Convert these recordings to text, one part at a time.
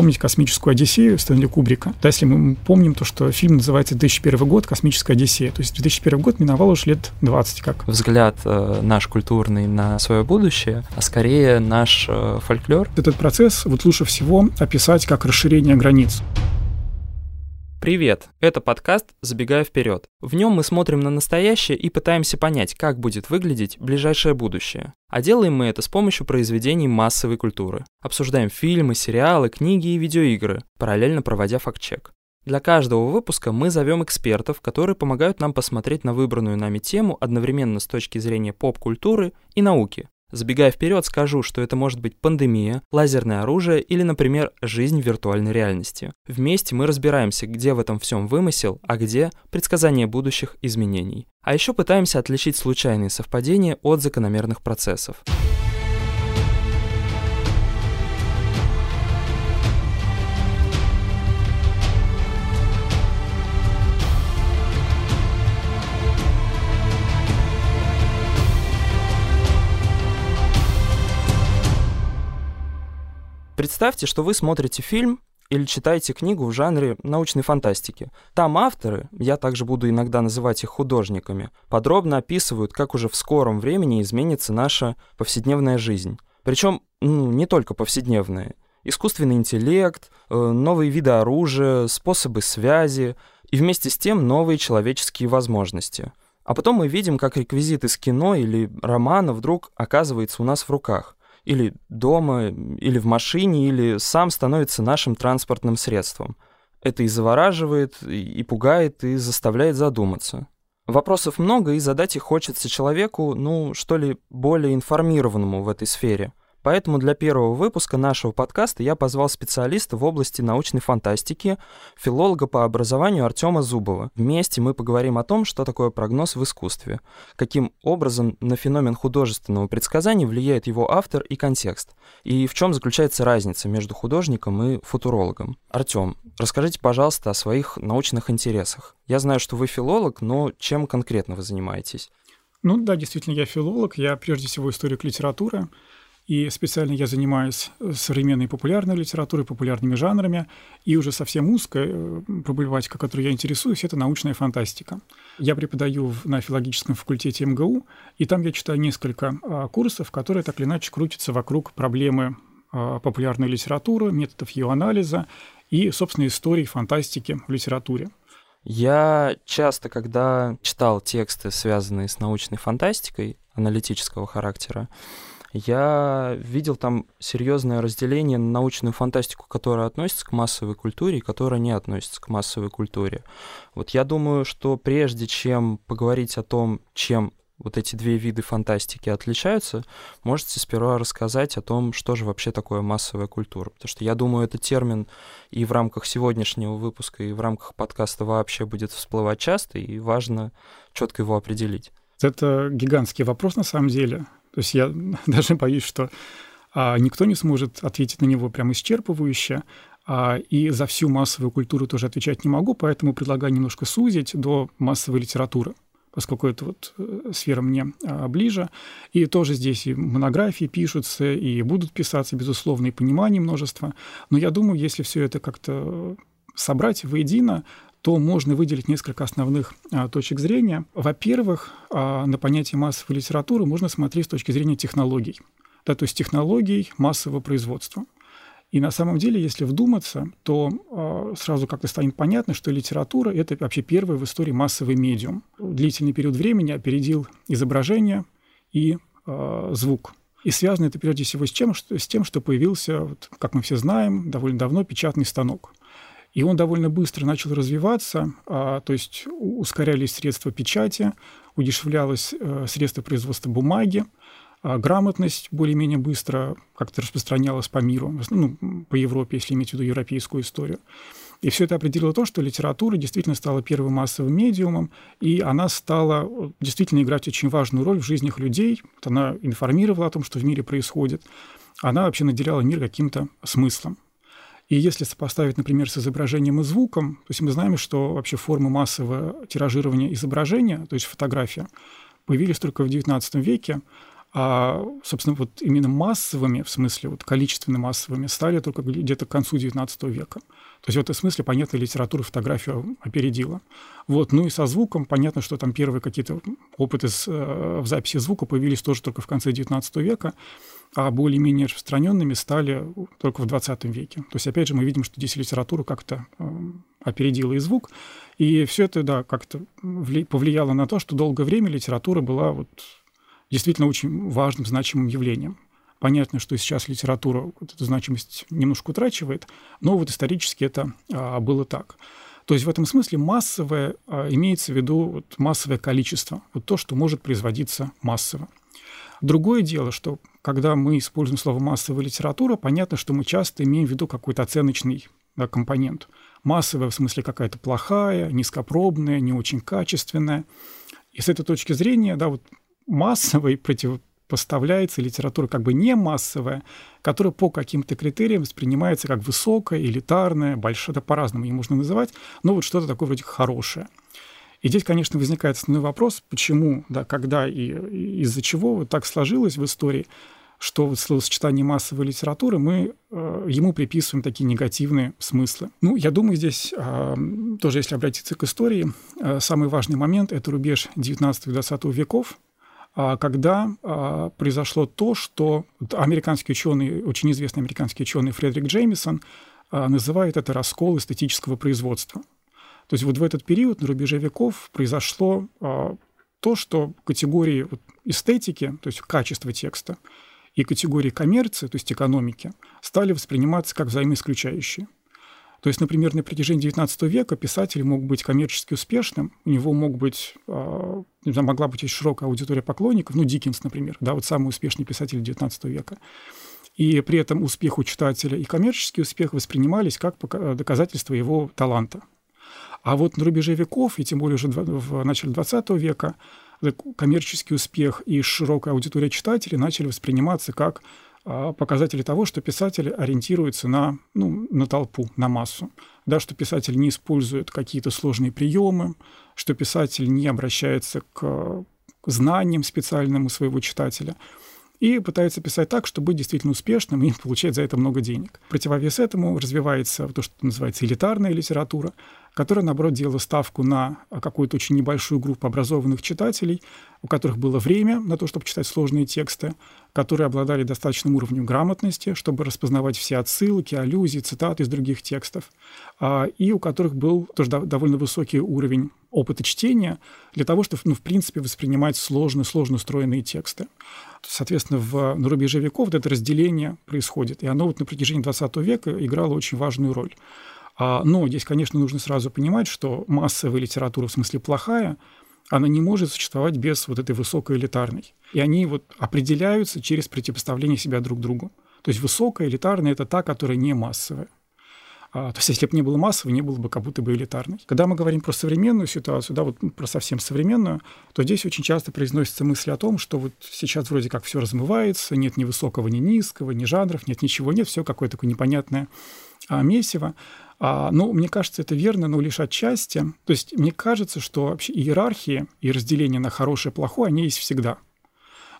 Помните «Космическую Одиссею» Стэнли Кубрика? Да, если мы помним то, что фильм называется «2001 год. Космическая Одиссея». То есть 2001 год миновал уже лет 20 как. Взгляд э, наш культурный на свое будущее, а скорее наш э, фольклор. Этот процесс вот лучше всего описать как расширение границ. Привет! Это подкаст «Забегая вперед». В нем мы смотрим на настоящее и пытаемся понять, как будет выглядеть ближайшее будущее. А делаем мы это с помощью произведений массовой культуры. Обсуждаем фильмы, сериалы, книги и видеоигры, параллельно проводя факт-чек. Для каждого выпуска мы зовем экспертов, которые помогают нам посмотреть на выбранную нами тему одновременно с точки зрения поп-культуры и науки. Забегая вперед, скажу, что это может быть пандемия, лазерное оружие или, например, жизнь в виртуальной реальности. Вместе мы разбираемся, где в этом всем вымысел, а где предсказание будущих изменений. А еще пытаемся отличить случайные совпадения от закономерных процессов. Представьте, что вы смотрите фильм или читаете книгу в жанре научной фантастики. Там авторы, я также буду иногда называть их художниками, подробно описывают, как уже в скором времени изменится наша повседневная жизнь. Причем ну, не только повседневная. Искусственный интеллект, э, новые виды оружия, способы связи и вместе с тем новые человеческие возможности. А потом мы видим, как реквизит из кино или романа вдруг оказывается у нас в руках или дома, или в машине, или сам становится нашим транспортным средством. Это и завораживает, и пугает, и заставляет задуматься. Вопросов много, и задать их хочется человеку, ну, что ли, более информированному в этой сфере. Поэтому для первого выпуска нашего подкаста я позвал специалиста в области научной фантастики, филолога по образованию Артема Зубова. Вместе мы поговорим о том, что такое прогноз в искусстве, каким образом на феномен художественного предсказания влияет его автор и контекст, и в чем заключается разница между художником и футурологом. Артем, расскажите, пожалуйста, о своих научных интересах. Я знаю, что вы филолог, но чем конкретно вы занимаетесь? Ну да, действительно, я филолог, я прежде всего историк литературы. И специально я занимаюсь э, современной популярной литературой, популярными жанрами. И уже совсем узкая э, проблематика, которой я интересуюсь, это научная фантастика. Я преподаю на филологическом факультете МГУ, и там я читаю несколько а, курсов, которые так или иначе крутятся вокруг проблемы а, популярной литературы, методов ее анализа и, собственно, истории фантастики в литературе. Я часто, когда читал тексты, связанные с научной фантастикой, аналитического характера, я видел там серьезное разделение на научную фантастику, которая относится к массовой культуре и которая не относится к массовой культуре. Вот я думаю, что прежде чем поговорить о том, чем вот эти две виды фантастики отличаются, можете сперва рассказать о том, что же вообще такое массовая культура. Потому что я думаю, этот термин и в рамках сегодняшнего выпуска, и в рамках подкаста вообще будет всплывать часто, и важно четко его определить. Это гигантский вопрос на самом деле. То есть я даже боюсь, что а, никто не сможет ответить на него прямо исчерпывающе, а, и за всю массовую культуру тоже отвечать не могу, поэтому предлагаю немножко сузить до массовой литературы поскольку это вот э, сфера мне а, ближе. И тоже здесь и монографии пишутся, и будут писаться, безусловно, и понимание множество. Но я думаю, если все это как-то собрать воедино, то можно выделить несколько основных а, точек зрения. Во-первых, а, на понятие массовой литературы можно смотреть с точки зрения технологий, да, то есть технологий массового производства. И на самом деле, если вдуматься, то э, сразу как-то станет понятно, что литература — это вообще первый в истории массовый медиум. Длительный период времени опередил изображение и э, звук. И связано это прежде всего с, чем, что, с тем, что появился, вот, как мы все знаем, довольно давно печатный станок. И он довольно быстро начал развиваться, а, то есть ускорялись средства печати, удешевлялось э, средства производства бумаги, а грамотность более-менее быстро как-то распространялась по миру, ну, по Европе, если иметь в виду европейскую историю. И все это определило то, что литература действительно стала первым массовым медиумом, и она стала э, действительно играть очень важную роль в жизнях людей. Она информировала о том, что в мире происходит. Она вообще наделяла мир каким-то смыслом. И если сопоставить, например, с изображением и звуком, то есть мы знаем, что вообще формы массового тиражирования изображения, то есть фотография, появились только в XIX веке, А, собственно, вот именно массовыми, в смысле вот количественно массовыми, стали только где-то к концу XIX века. То есть в этом смысле, понятно, литература фотографию опередила. Вот. Ну и со звуком понятно, что там первые какие-то опыты с, э, в записи звука появились тоже только в конце XIX века, а более-менее распространенными стали только в XX веке. То есть, опять же, мы видим, что здесь литература как-то э, опередила и звук, и все это, да, как-то повлияло на то, что долгое время литература была вот действительно очень важным, значимым явлением. Понятно, что сейчас литература эту значимость немножко утрачивает, но вот исторически это а, было так. То есть в этом смысле массовое а, имеется в виду вот, массовое количество, вот то, что может производиться массово. Другое дело, что когда мы используем слово массовая литература, понятно, что мы часто имеем в виду какой-то оценочный да, компонент. Массовая в смысле какая-то плохая, низкопробная, не очень качественная. И с этой точки зрения, да, вот массовой против, поставляется литература как бы не массовая, которая по каким-то критериям воспринимается как высокая, элитарная, большая, да по-разному ее можно называть, но вот что-то такое вроде хорошее. И здесь, конечно, возникает основной вопрос, почему, да, когда и, из-за чего так сложилось в истории, что вот словосочетание массовой литературы мы э, ему приписываем такие негативные смыслы. Ну, я думаю, здесь э, тоже, если обратиться к истории, э, самый важный момент – это рубеж 19-20 веков, а, когда а, произошло то, что американский ученый, очень известный американский ученый Фредерик Джеймисон а, называет это раскол эстетического производства. То есть вот в этот период на рубеже веков произошло то, что категории эстетики, то есть качество текста, и категории коммерции, то есть экономики, стали восприниматься как взаимоисключающие. То есть, например, на протяжении XIX века писатель мог быть коммерчески успешным, у него мог быть, э, могла быть очень широкая аудитория поклонников, ну, Диккенс, например, да, вот самый успешный писатель XIX века. И при этом успех у читателя и коммерческий успех воспринимались как доказательство его таланта. А вот на рубеже веков, и тем более уже в начале XX века, коммерческий успех и широкая аудитория читателей начали восприниматься как а, показатели того, что писатель ориентируется на, ну, на толпу, на массу. Да, что писатель не использует какие-то сложные приемы, что писатель не обращается к знаниям специальным у своего читателя и пытается писать так, чтобы быть действительно успешным и получать за это много денег. Противовес этому развивается то, что называется элитарная литература, которая, наоборот, делала ставку на какую-то очень небольшую группу образованных читателей, у которых было время на то, чтобы читать сложные тексты, которые обладали достаточным уровнем грамотности, чтобы распознавать все отсылки, аллюзии, цитаты из других текстов, а, и у которых был тоже довольно высокий уровень опыта чтения для того, чтобы, ну, в принципе, воспринимать сложно, сложно устроенные тексты. Соответственно, в, на рубеже веков вот это разделение происходит, и оно вот на протяжении XX века играло очень важную роль. А, но здесь, конечно, нужно сразу понимать, что массовая литература в смысле плохая, она не может существовать без вот этой высокой элитарной. И они вот определяются через противопоставление себя друг другу. То есть высокая элитарная – это та, которая не массовая. А, то есть если бы не было массовой, не было бы как будто бы элитарной. Когда мы говорим про современную ситуацию, да, вот про совсем современную, то здесь очень часто произносится мысль о том, что вот сейчас вроде как все размывается, нет ни высокого, ни низкого, ни жанров, нет ничего, нет, все какое-то такое непонятное а, месиво. А, ну, мне кажется, это верно, но лишь отчасти. То есть мне кажется, что вообще иерархии и разделение на хорошее и плохое, они есть всегда.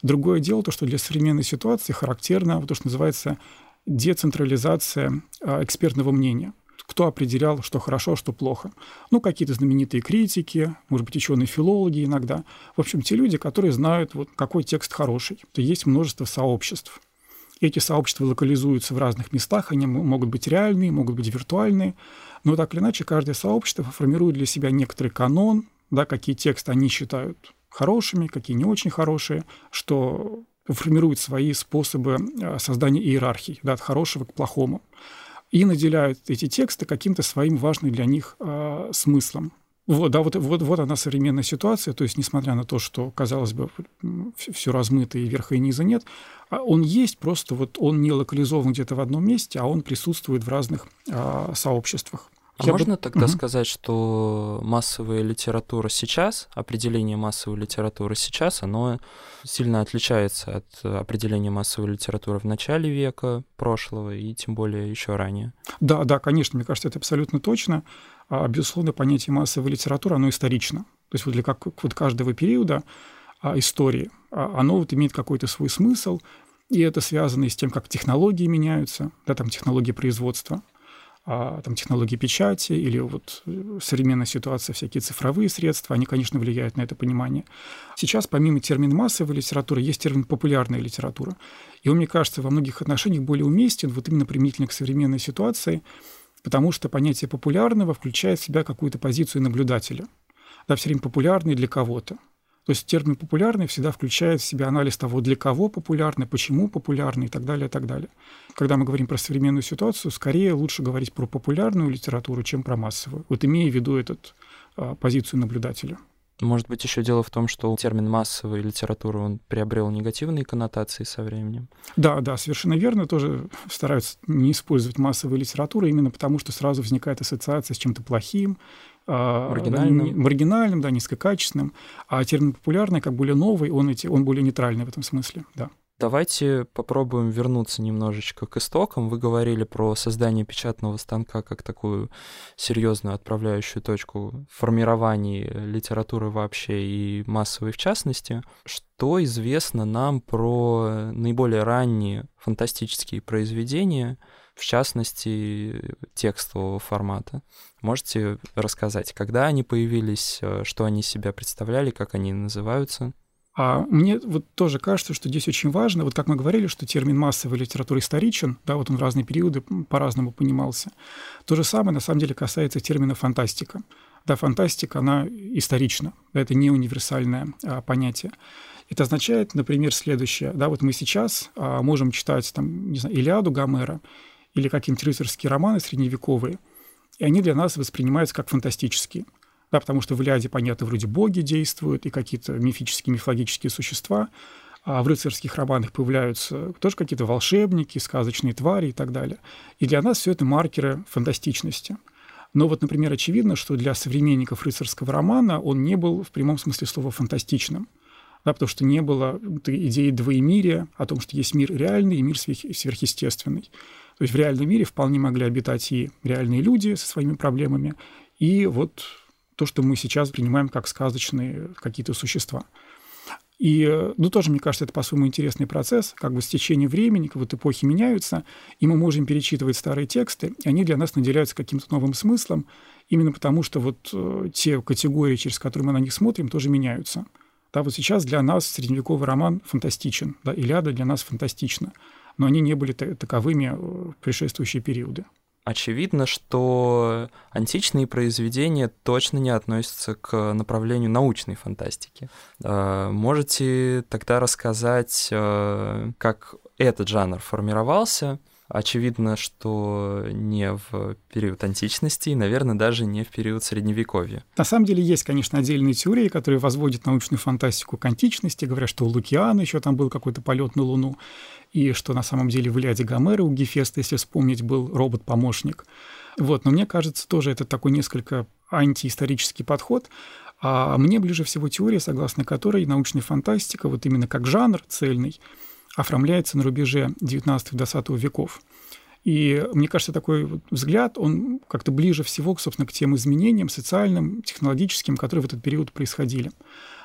Другое дело то, что для современной ситуации характерно то, что называется децентрализация а, экспертного мнения. Кто определял, что хорошо, что плохо? Ну, какие-то знаменитые критики, может быть, ученые-филологи иногда. В общем, те люди, которые знают, вот, какой текст хороший. То есть множество сообществ. Эти сообщества локализуются в разных местах, они могут быть реальные, могут быть виртуальные, но так или иначе каждое сообщество формирует для себя некоторый канон, да, какие тексты они считают хорошими, какие не очень хорошие, что формирует свои способы э, создания иерархии, да, от хорошего к плохому, и наделяют эти тексты каким-то своим важным для них э, смыслом. Вот, да, вот, вот, вот она современная ситуация, то есть, несмотря на то, что, казалось бы, все размыто и верха и низа нет, а он есть, просто вот он не локализован где-то в одном месте, а он присутствует в разных а, сообществах. А Я можно бы... тогда угу. сказать, что массовая литература сейчас, определение массовой литературы сейчас, оно сильно отличается от определения массовой литературы в начале века прошлого и тем более еще ранее? Да, да, конечно, мне кажется, это абсолютно точно. А, безусловно, понятие массовой литературы, оно исторично. То есть вот для как, вот каждого периода а, истории, а, оно вот имеет какой-то свой смысл, и это связано и с тем, как технологии меняются, да, там технологии производства, а, там технологии печати или вот э, современная ситуация, всякие цифровые средства, они, конечно, влияют на это понимание. Сейчас помимо термина массовой литературы есть термин популярная литература. И он, мне кажется, во многих отношениях более уместен вот именно применительно к современной ситуации, потому что понятие популярного включает в себя какую-то позицию наблюдателя. Да, все время популярный для кого-то. То есть термин «популярный» всегда включает в себя анализ того, для кого популярный, почему популярный и так далее, и так далее. Когда мы говорим про современную ситуацию, скорее лучше говорить про популярную литературу, чем про массовую. Вот имея в виду эту а, позицию наблюдателя. Может быть, еще дело в том, что термин массовой литературы он приобрел негативные коннотации со временем. Да, да, совершенно верно. Тоже стараются не использовать массовую литературу именно потому, что сразу возникает ассоциация с чем-то плохим, а, маргинальным. Да, маргинальным, да, низкокачественным, а термин популярный, как более новый, он, эти, он более нейтральный в этом смысле, да. Давайте попробуем вернуться немножечко к истокам. Вы говорили про создание печатного станка как такую серьезную отправляющую точку в формировании литературы вообще и массовой в частности. Что известно нам про наиболее ранние фантастические произведения, в частности, текстового формата. Можете рассказать, когда они появились, э, что они себя представляли, как они называются? А мне вот тоже кажется, что здесь очень важно, вот как мы говорили, что термин массовая литература историчен, да, вот он в разные периоды по-разному понимался. То же самое на самом деле касается термина фантастика. Да, фантастика, она исторична, это не универсальное а, понятие. Это означает, например, следующее. Да, вот мы сейчас а, можем читать там, не знаю, Илиаду Гомера или какие-нибудь рыцарские романы средневековые, и они для нас воспринимаются как фантастические. Да, потому что в Илиаде, понятно, вроде боги действуют и какие-то мифические, мифологические существа, а в рыцарских романах появляются тоже какие-то волшебники, сказочные твари и так далее. И для нас все это маркеры фантастичности. Но вот, например, очевидно, что для современников рыцарского романа он не был в прямом смысле слова фантастичным да, потому что не было идеи двоемирия о том, что есть мир реальный и мир сверхъестественный. То есть в реальном мире вполне могли обитать и реальные люди со своими проблемами, и вот то, что мы сейчас принимаем как сказочные какие-то существа. И, ну, тоже, мне кажется, это по-своему интересный процесс, как бы с течением времени, как вот эпохи меняются, и мы можем перечитывать старые тексты, и они для нас наделяются каким-то новым смыслом, именно потому что вот э, те категории, через которые мы на них смотрим, тоже меняются. Да, вот сейчас для нас средневековый роман фантастичен, да, Илиада для нас фантастична, но они не были таковыми в предшествующие периоды. Очевидно, что античные произведения точно не относятся к направлению научной фантастики. А, можете тогда рассказать, э, как этот жанр формировался, Очевидно, что не в период античности и, наверное, даже не в период Средневековья. На самом деле есть, конечно, отдельные теории, которые возводят научную фантастику к античности, говорят, что у Лукиана еще там был какой-то полет на Луну, и что на самом деле в Илиаде Гомера у Гефеста, если вспомнить, был робот-помощник. Вот, но мне кажется, тоже это такой несколько антиисторический подход. А мне ближе всего теория, согласно которой научная фантастика, вот именно как жанр цельный, оформляется на рубеже 19-20 веков. И мне кажется, такой взгляд, он как-то ближе всего, собственно, к тем изменениям социальным, технологическим, которые в этот период происходили.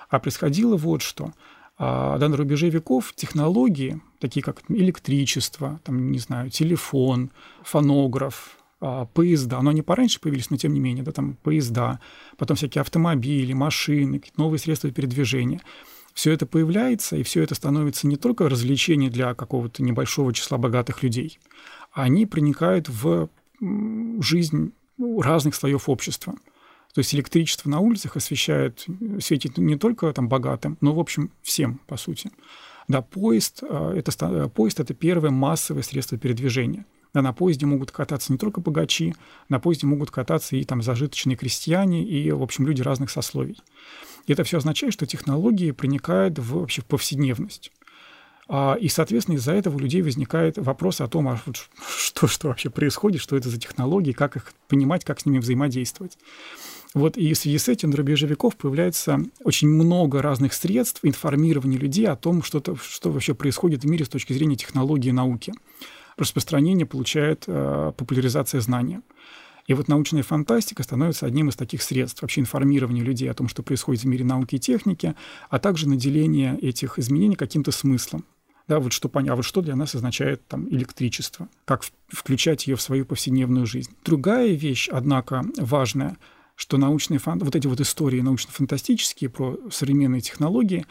А происходило вот что. А, да, на рубеже веков технологии, такие как электричество, там, не знаю, телефон, фонограф, а, поезда, но они пораньше появились, но тем не менее, да, там поезда, потом всякие автомобили, машины, новые средства передвижения – все это появляется, и все это становится не только развлечением для какого-то небольшого числа богатых людей, они проникают в жизнь разных слоев общества. То есть электричество на улицах освещает, светит не только там богатым, но, в общем, всем, по сути. Да, поезд а, это, поезд – это первое массовое средство передвижения. Да, на поезде могут кататься не только богачи, на поезде могут кататься и там зажиточные крестьяне, и, в общем, люди разных сословий. И это все означает, что технологии проникают в, вообще в повседневность. А, и, соответственно, из-за этого у людей возникает вопрос о том, а что, что вообще происходит, что это за технологии, как их понимать, как с ними взаимодействовать. Вот и в связи с этим на рубеже веков появляется очень много разных средств информирования людей о том, что, -то, что вообще происходит в мире с точки зрения технологии и науки. Распространение получает э, популяризация знания. И вот научная фантастика становится одним из таких средств вообще информирования людей о том, что происходит в мире науки и техники, а также наделение этих изменений каким-то смыслом. Да, вот что понять, а вот что для нас означает там электричество, как включать ее в свою повседневную жизнь. Другая вещь, однако, важная, что научные фан... вот эти вот истории научно-фантастические про современные технологии,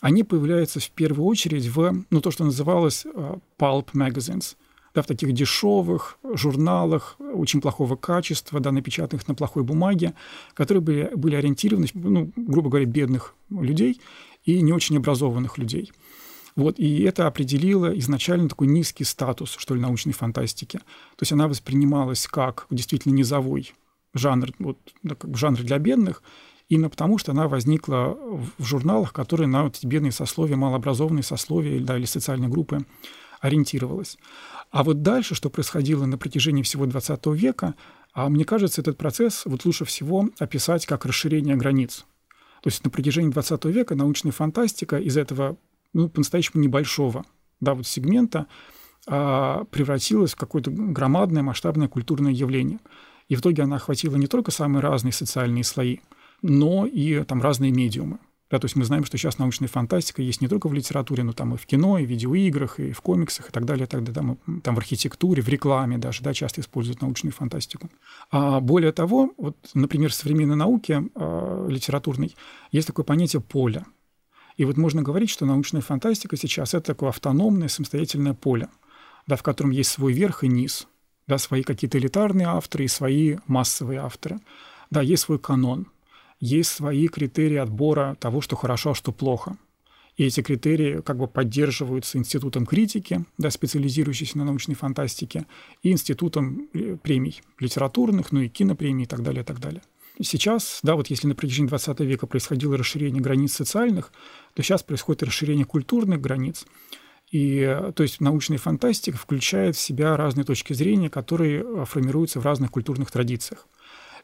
они появляются в первую очередь в ну, то, что называлось uh, pulp magazines, да, в таких дешевых журналах очень плохого качества, да, напечатанных на плохой бумаге, которые были, были ориентированы, ну, грубо говоря, бедных людей и не очень образованных людей. Вот, и это определило изначально такой низкий статус, что ли, научной фантастики. То есть она воспринималась как действительно низовой жанр, вот, как бы жанр для бедных, именно потому, что она возникла в журналах, которые на вот эти бедные сословия, малообразованные сословия да, или социальные группы ориентировалась. А вот дальше, что происходило на протяжении всего XX века, а мне кажется, этот процесс вот лучше всего описать как расширение границ. То есть на протяжении XX века научная фантастика из этого ну, по-настоящему небольшого да, вот сегмента а, превратилась в какое-то громадное масштабное культурное явление. И в итоге она охватила не только самые разные социальные слои, но и там разные медиумы. Да, то есть мы знаем, что сейчас научная фантастика есть не только в литературе, но там и в кино, и в видеоиграх, и в комиксах, и так далее, и так далее. Там, там в архитектуре, в рекламе даже да, часто используют научную фантастику. А более того, вот, например, в современной науке э, литературной есть такое понятие поля. И вот можно говорить, что научная фантастика сейчас это такое автономное, самостоятельное поле, да, в котором есть свой верх и низ, да, свои какие-то элитарные авторы и свои массовые авторы. Да, есть свой канон – есть свои критерии отбора того, что хорошо, а что плохо. И эти критерии как бы поддерживаются Институтом критики, да, специализирующимся на научной фантастике, и Институтом э, премий литературных, ну и кинопремий и так далее, и так далее. Сейчас, да, вот если на протяжении 20 века происходило расширение границ социальных, то сейчас происходит расширение культурных границ. И, то есть научная фантастика включает в себя разные точки зрения, которые э, формируются в разных культурных традициях.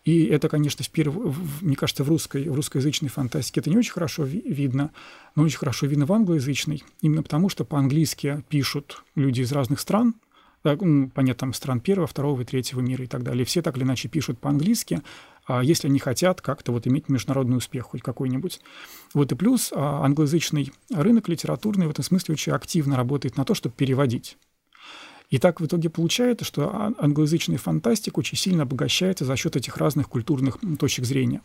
И это, конечно, впервые, мне кажется, в, русской, в русскоязычной фантастике это не очень хорошо видно, но очень хорошо видно в англоязычной, именно потому что по-английски пишут люди из разных стран, ну, понятно, там стран первого, второго и третьего мира и так далее. Все так или иначе пишут по-английски, если они хотят как-то вот иметь международный успех хоть какой-нибудь. Вот и плюс а англоязычный рынок литературный в этом смысле очень активно работает на то, чтобы переводить. И так в итоге получается, что англоязычная фантастика очень сильно обогащается за счет этих разных культурных точек зрения.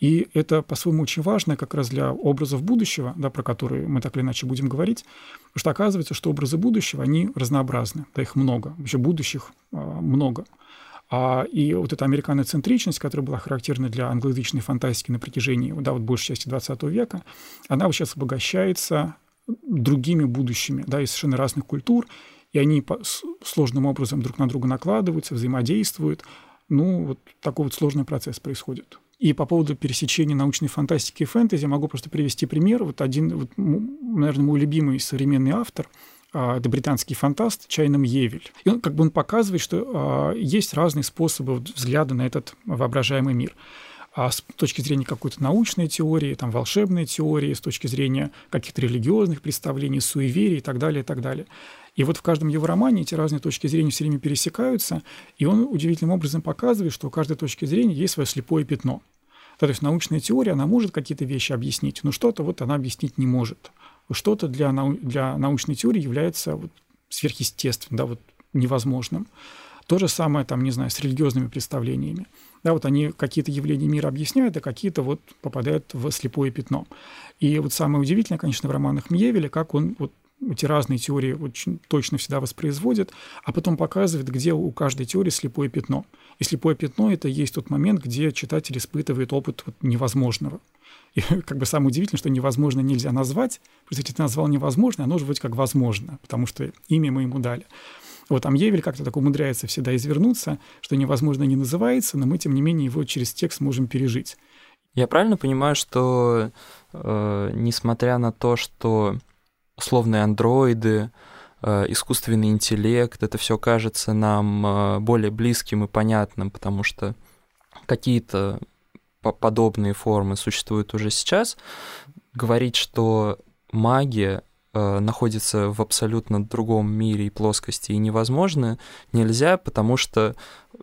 И это, по-своему, очень важно как раз для образов будущего, да, про которые мы так или иначе будем говорить, потому что оказывается, что образы будущего, они разнообразны, да, их много, вообще будущих а, много. А, и вот эта американоцентричность, которая была характерна для англоязычной фантастики на протяжении да, вот большей части XX века, она вот сейчас обогащается другими будущими, да, из совершенно разных культур, и они сложным образом друг на друга накладываются, взаимодействуют. Ну, вот такой вот сложный процесс происходит. И по поводу пересечения научной фантастики и фэнтези могу просто привести пример. Вот один, вот, наверное, мой любимый современный автор это британский фантаст Чайном Евель. И он как бы он показывает, что а, есть разные способы взгляда на этот воображаемый мир а с точки зрения какой-то научной теории, там, волшебной теории, с точки зрения каких-то религиозных представлений, суеверий и так далее, и так далее. И вот в каждом его романе эти разные точки зрения все время пересекаются, и он удивительным образом показывает, что у каждой точки зрения есть свое слепое пятно. То есть научная теория, она может какие-то вещи объяснить, но что-то вот она объяснить не может. Что-то для, нау- для научной теории является вот сверхъестественным, да, вот невозможным. То же самое, там, не знаю, с религиозными представлениями. Да, вот они какие-то явления мира объясняют, а какие-то вот попадают в слепое пятно. И вот самое удивительное, конечно, в романах Мьевеля, как он вот эти разные теории очень точно всегда воспроизводит, а потом показывает, где у каждой теории слепое пятно. И слепое пятно — это есть тот момент, где читатель испытывает опыт вот невозможного. И как бы самое удивительное, что невозможно нельзя назвать, потому что ты назвал невозможно, оно же вроде как возможно, потому что имя мы ему дали. Вот Амьевель как-то так умудряется всегда извернуться, что невозможно не называется, но мы, тем не менее, его через текст можем пережить. Я правильно понимаю, что э, несмотря на то, что условные андроиды, э, искусственный интеллект, это все кажется нам э, более близким и понятным, потому что какие-то подобные формы существуют уже сейчас. Говорить, что магия э, находится в абсолютно другом мире и плоскости и невозможно, нельзя, потому что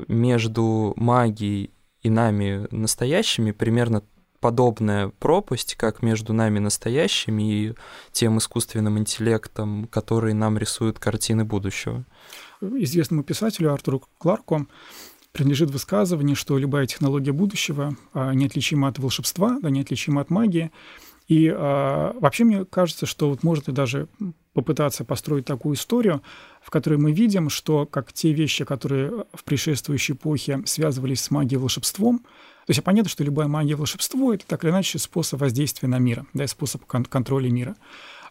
между магией и нами настоящими примерно подобная пропасть, как между нами настоящими и тем искусственным интеллектом, который нам рисует картины будущего. Известному писателю Артуру Кларку принадлежит высказывание, что любая технология будущего а, неотличима от волшебства, да, неотличима от магии. И а, вообще мне кажется, что вот можно даже попытаться построить такую историю, в которой мы видим, что как те вещи, которые в предшествующей эпохе связывались с магией и волшебством, то есть понятно, что любая магия волшебство — это так или иначе способ воздействия на мир, да, способ кон- контроля мира.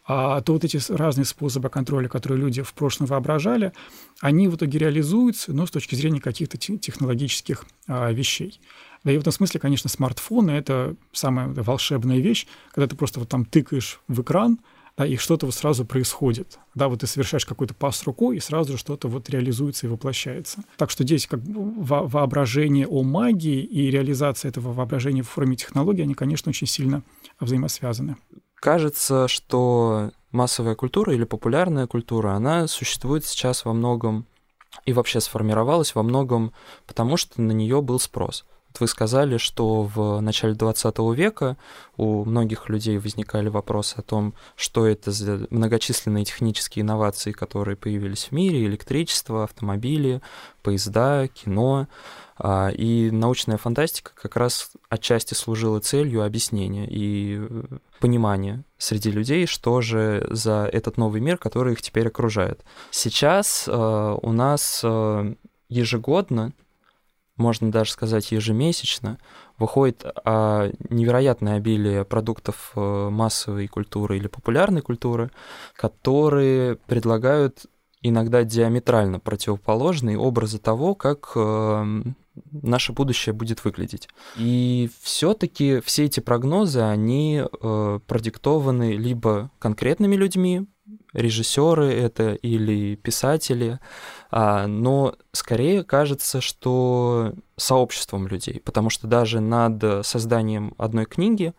А то вот эти разные способы контроля, которые люди в прошлом воображали, они в итоге реализуются, но с точки зрения каких-то технологических а, вещей. Да и в этом смысле, конечно, смартфоны — это самая волшебная вещь, когда ты просто вот там тыкаешь в экран, да, и что-то вот сразу происходит. Да, вот ты совершаешь какой-то пас рукой, и сразу же что-то вот реализуется и воплощается. Так что здесь как во воображение о магии и реализация этого воображения в форме технологии, они, конечно, очень сильно взаимосвязаны. Кажется, что массовая культура или популярная культура, она существует сейчас во многом и вообще сформировалась во многом потому, что на нее был спрос. Вы сказали, что в начале 20 века у многих людей возникали вопросы о том, что это за многочисленные технические инновации, которые появились в мире, электричество, автомобили, поезда, кино. А, и научная фантастика как раз отчасти служила целью объяснения и э, понимания среди людей, что же за этот новый мир, который их теперь окружает. Сейчас э, у нас э, ежегодно, можно даже сказать ежемесячно, выходит а, невероятное обилие продуктов массовой культуры или популярной культуры, которые предлагают иногда диаметрально противоположные образы того, как наше будущее будет выглядеть. И все-таки все эти прогнозы, они э, продиктованы либо конкретными людьми, режиссеры это или писатели, а, но скорее кажется, что сообществом людей, потому что даже над созданием одной книги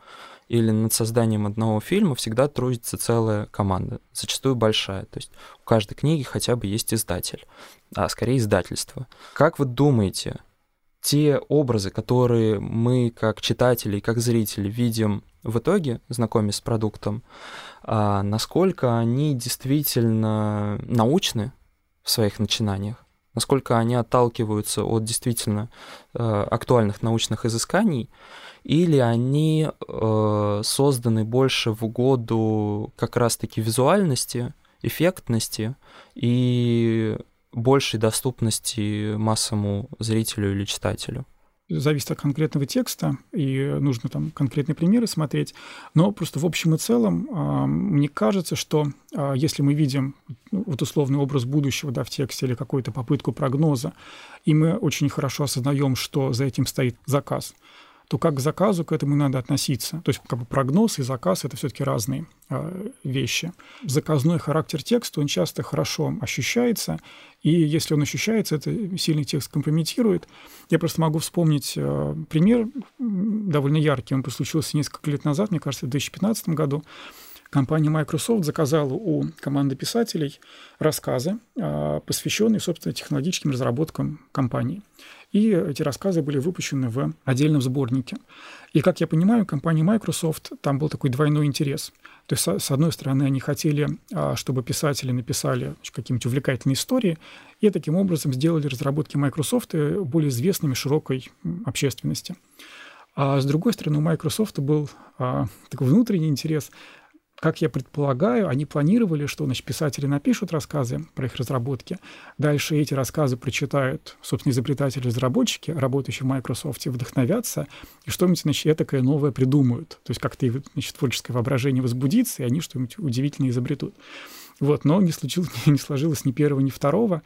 или над созданием одного фильма всегда трудится целая команда, зачастую большая. То есть у каждой книги хотя бы есть издатель, а скорее издательство. Как вы думаете, те образы, которые мы как читатели, как зрители видим в итоге, знакомясь с продуктом, а насколько они действительно научны в своих начинаниях, насколько они отталкиваются от действительно э, актуальных научных изысканий, или они э, созданы больше в угоду как раз-таки визуальности, эффектности и большей доступности массовому зрителю или читателю? Зависит от конкретного текста, и нужно там конкретные примеры смотреть. Но просто в общем и целом а, мне кажется, что а, если мы видим ну, вот условный образ будущего да, в тексте или какую-то попытку прогноза, и мы очень хорошо осознаем, что за этим стоит заказ, то как к заказу к этому надо относиться. То есть как бы прогноз и заказ — это все таки разные э, вещи. Заказной характер текста, он часто хорошо ощущается, и если он ощущается, это сильный текст компрометирует. Я просто могу вспомнить э, пример довольно яркий, он случился несколько лет назад, мне кажется, в 2015 году. Компания Microsoft заказала у команды писателей рассказы, э, посвященные, собственно, технологическим разработкам компании. И эти рассказы были выпущены в отдельном сборнике. И, как я понимаю, компания Microsoft, там был такой двойной интерес. То есть, с одной стороны, они хотели, а, чтобы писатели написали какие-нибудь увлекательные истории, и таким образом сделали разработки Microsoft более известными широкой общественности. А с другой стороны, у Microsoft был а, такой внутренний интерес как я предполагаю, они планировали, что значит, писатели напишут рассказы про их разработки, дальше эти рассказы прочитают, собственно, изобретатели-разработчики, работающие в Microsoft, вдохновятся, и что-нибудь, значит, этакое новое придумают. То есть как-то значит, творческое воображение возбудится, и они что-нибудь удивительное изобретут. Вот, но не, случилось, не сложилось ни первого, ни второго.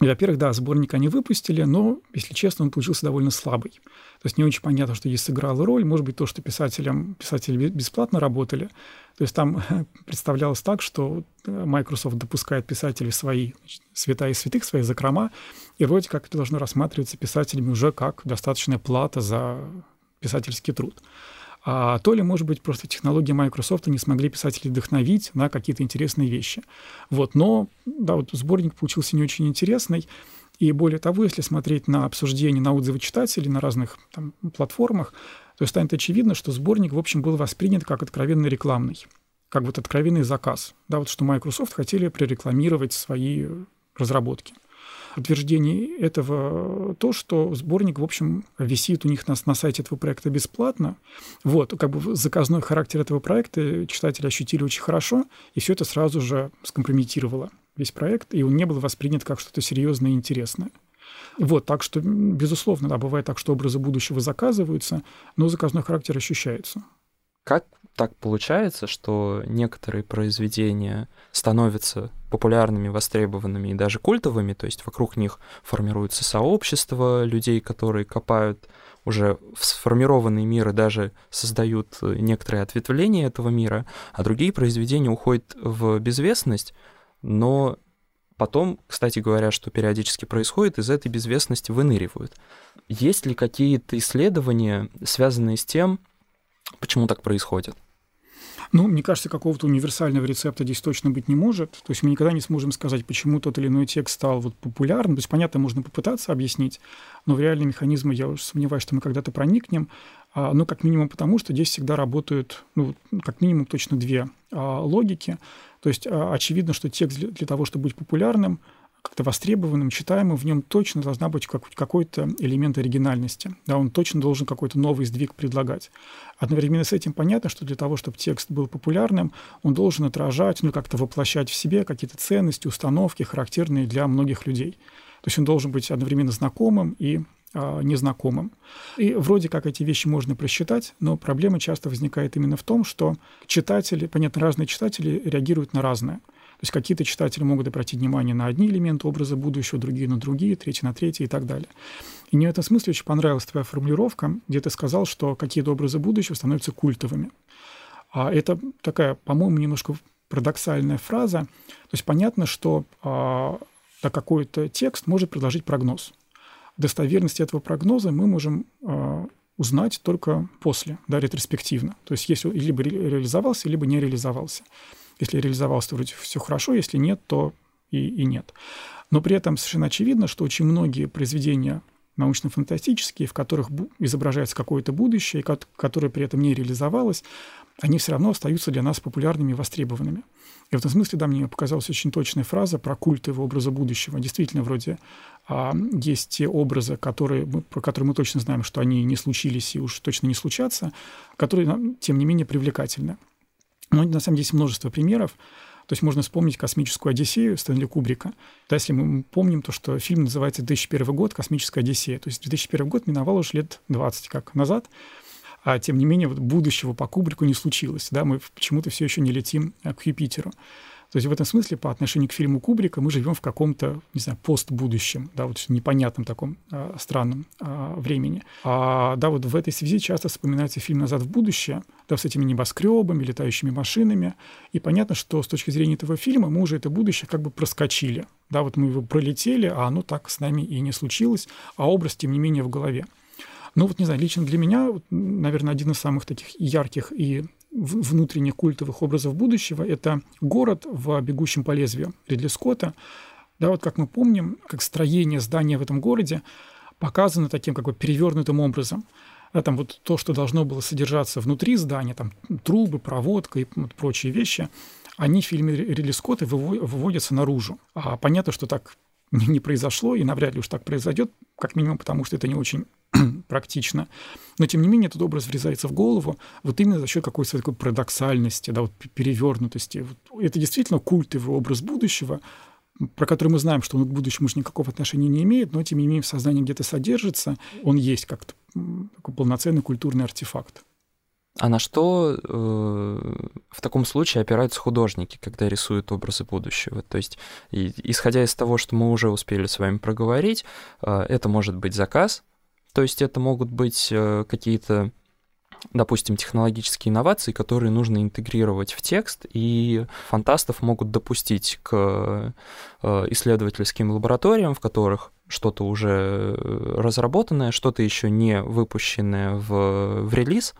Во-первых, да, сборник они выпустили, но, если честно, он получился довольно слабый. То есть не очень понятно, что здесь сыграла роль. Может быть, то, что писателям, писатели бесплатно работали. То есть там представлялось так, что э, Microsoft допускает писателей свои значит, святая и святых, свои закрома, и вроде как это должно рассматриваться писателями уже как достаточная плата за писательский труд а то ли, может быть, просто технологии Microsoft не смогли писателей вдохновить на какие-то интересные вещи. Вот, но, да, вот сборник получился не очень интересный, И более того, если смотреть на обсуждения, на отзывы читателей на разных там, платформах, то станет очевидно, что сборник, в общем, был воспринят как откровенно рекламный, как вот откровенный заказ. Да, вот что Microsoft хотели прорекламировать свои разработки. Подтверждение этого то, что сборник, в общем, висит у них на, на сайте этого проекта бесплатно. Вот, как бы заказной характер этого проекта читатели ощутили очень хорошо, и все это сразу же скомпрометировало весь проект, и он не был воспринят как что-то серьезное и интересное. Вот, так что, безусловно, да, бывает так, что образы будущего заказываются, но заказной характер ощущается. Как так получается, что некоторые произведения становятся популярными, востребованными и даже культовыми, то есть вокруг них формируется сообщество людей, которые копают уже в сформированный мир и даже создают некоторые ответвления этого мира, а другие произведения уходят в безвестность, но потом, кстати говоря, что периодически происходит, из этой безвестности выныривают. Есть ли какие-то исследования, связанные с тем, почему так происходит? Ну, мне кажется, какого-то универсального рецепта здесь точно быть не может. То есть мы никогда не сможем сказать, почему тот или иной текст стал вот популярным. То есть, понятно, можно попытаться объяснить, но в реальные механизмы я уже сомневаюсь, что мы когда-то проникнем. А, ну, как минимум потому, что здесь всегда работают, ну, как минимум точно две а, логики. То есть а, очевидно, что текст для, для того, чтобы быть популярным, как-то востребованным, читаемым, в нем точно должна быть какой-то элемент оригинальности. Да, он точно должен какой-то новый сдвиг предлагать. Одновременно с этим понятно, что для того, чтобы текст был популярным, он должен отражать, ну, как-то воплощать в себе какие-то ценности, установки, характерные для многих людей. То есть он должен быть одновременно знакомым и а, незнакомым. И вроде как эти вещи можно просчитать, но проблема часто возникает именно в том, что читатели, понятно, разные читатели реагируют на разное. То есть какие-то читатели могут обратить внимание на одни элементы образа будущего, другие на другие, третьи на третьи и так далее. И мне в этом смысле очень понравилась твоя формулировка, где ты сказал, что какие-то образы будущего становятся культовыми. А это такая, по-моему, немножко парадоксальная фраза. То есть понятно, что а, да, какой-то текст может предложить прогноз. Достоверность этого прогноза мы можем а, узнать только после, да, ретроспективно. То есть если либо реализовался, либо не реализовался. Если реализовался, то вроде все хорошо, если нет, то и, и нет. Но при этом совершенно очевидно, что очень многие произведения научно-фантастические, в которых изображается какое-то будущее, которое при этом не реализовалось, они все равно остаются для нас популярными и востребованными. И в этом смысле, да, мне показалась очень точная фраза про культовые образы будущего. Действительно, вроде а, есть те образы, которые мы, про которые мы точно знаем, что они не случились и уж точно не случатся, которые, тем не менее, привлекательны. Но на самом деле есть множество примеров. То есть можно вспомнить «Космическую Одиссею» Стэнли Кубрика. Да, если мы помним то, что фильм называется «2001 год. Космическая Одиссея». То есть 2001 год миновал уже лет 20 как назад, а тем не менее вот будущего по Кубрику не случилось. Да, мы почему-то все еще не летим э, к Юпитеру. То есть в этом смысле по отношению к фильму Кубрика мы живем в каком-то, не знаю, постбудущем, да, вот непонятном таком а, странном а, времени. А, да, вот в этой связи часто вспоминается фильм «Назад в будущее», да, с этими небоскребами, летающими машинами. И понятно, что с точки зрения этого фильма мы уже это будущее как бы проскочили. Да, вот мы его пролетели, а оно так с нами и не случилось, а образ, тем не менее, в голове. Ну вот, не знаю, лично для меня, наверное, один из самых таких ярких и внутренних культовых образов будущего — это город в «Бегущем по лезвию» Ридли Скотта. Да, вот как мы помним, как строение здания в этом городе показано таким как бы перевернутым образом. Да, там вот то, что должно было содержаться внутри здания, там трубы, проводка и вот прочие вещи, они в фильме Ридли Скотта выводятся наружу. А понятно, что так не произошло, и навряд ли уж так произойдет, как минимум потому, что это не очень практично. Но, тем не менее, этот образ врезается в голову вот именно за счет какой-то такой парадоксальности, да, вот перевернутости. Вот это действительно культовый образ будущего, про который мы знаем, что он к будущему уж никакого отношения не имеет, но, тем не менее, в сознании где-то содержится, он есть как-то полноценный культурный артефакт. А на что э, в таком случае опираются художники, когда рисуют образы будущего? То есть, и, исходя из того, что мы уже успели с вами проговорить, э, это может быть заказ, то есть это могут быть э, какие-то допустим, технологические инновации, которые нужно интегрировать в текст, и фантастов могут допустить к э, исследовательским лабораториям, в которых что-то уже э, разработанное, что-то еще не выпущенное в, в релиз,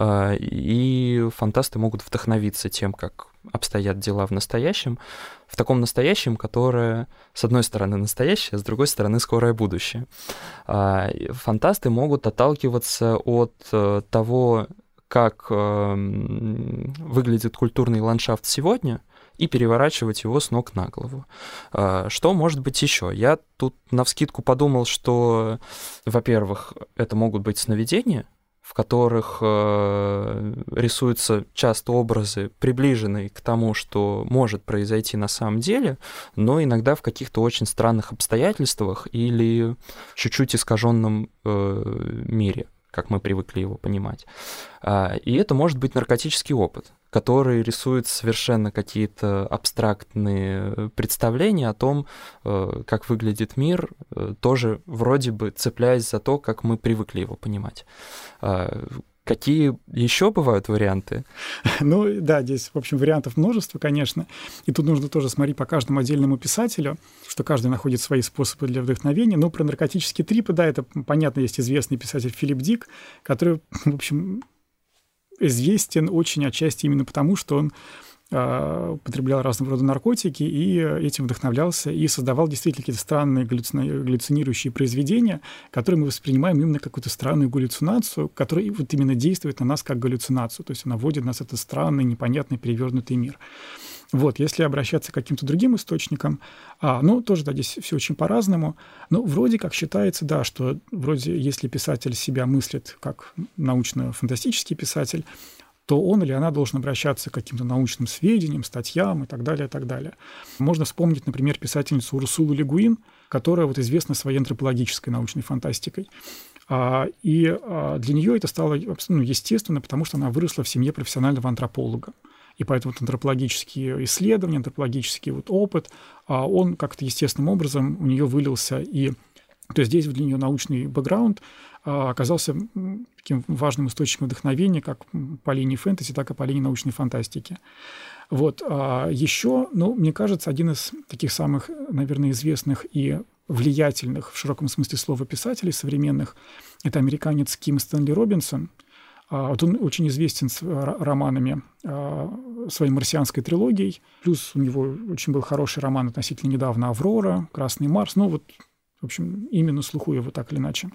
и фантасты могут вдохновиться тем, как обстоят дела в настоящем, в таком настоящем, которое, с одной стороны, настоящее, с другой стороны, скорое будущее. А, фантасты могут отталкиваться от э, того, как эм, выглядит культурный ландшафт сегодня, и переворачивать его с ног на голову. А, что может быть еще? Я тут на вскидку подумал, что, во-первых, это могут быть сновидения, в которых э, рисуются часто образы, приближенные к тому, что может произойти на самом деле, но иногда в каких-то очень странных обстоятельствах или чуть-чуть искаженном э, мире, как мы привыкли его понимать. А, и это может быть наркотический опыт который рисует совершенно какие-то абстрактные представления о том, э, как выглядит мир, э, тоже вроде бы цепляясь за то, как мы привыкли его понимать. А, какие еще бывают варианты? Ну да, здесь, в общем, вариантов множество, конечно. И тут нужно тоже смотреть по каждому отдельному писателю, что каждый находит свои способы для вдохновения. Но про наркотические трипы, да, это понятно, есть известный писатель Филипп Дик, который, в общем, известен очень отчасти именно потому, что он а, употреблял разного рода наркотики и этим вдохновлялся и создавал действительно какие-то странные галлюцинирующие произведения, которые мы воспринимаем именно как какую-то странную галлюцинацию, которая вот именно действует на нас как галлюцинацию, то есть она вводит нас в этот странный, непонятный, перевернутый мир. Вот, если обращаться к каким-то другим источникам, а, ну, тоже, да, здесь все очень по-разному, но вроде как считается, да, что вроде если писатель себя мыслит как научно-фантастический писатель, то он или она должен обращаться к каким-то научным сведениям, статьям и так далее, и так далее. Можно вспомнить, например, писательницу Урсулу Легуин, которая вот известна своей антропологической научной фантастикой. А, и а, для нее это стало абсолютно естественно, потому что она выросла в семье профессионального антрополога. И поэтому вот антропологические исследования, антропологический вот опыт, а он как-то естественным образом у нее вылился. И то есть здесь для нее научный бэкграунд а, оказался таким важным источником вдохновения как по линии фэнтези, так и по линии научной фантастики. Вот. А еще, ну, мне кажется, один из таких самых, наверное, известных и влиятельных в широком смысле слова писателей современных – это американец Ким Стэнли Робинсон – вот он очень известен с романами а, своей марсианской трилогией. Плюс у него очень был хороший роман относительно недавно «Аврора», «Красный Марс». Ну вот, в общем, именно слуху его так или иначе.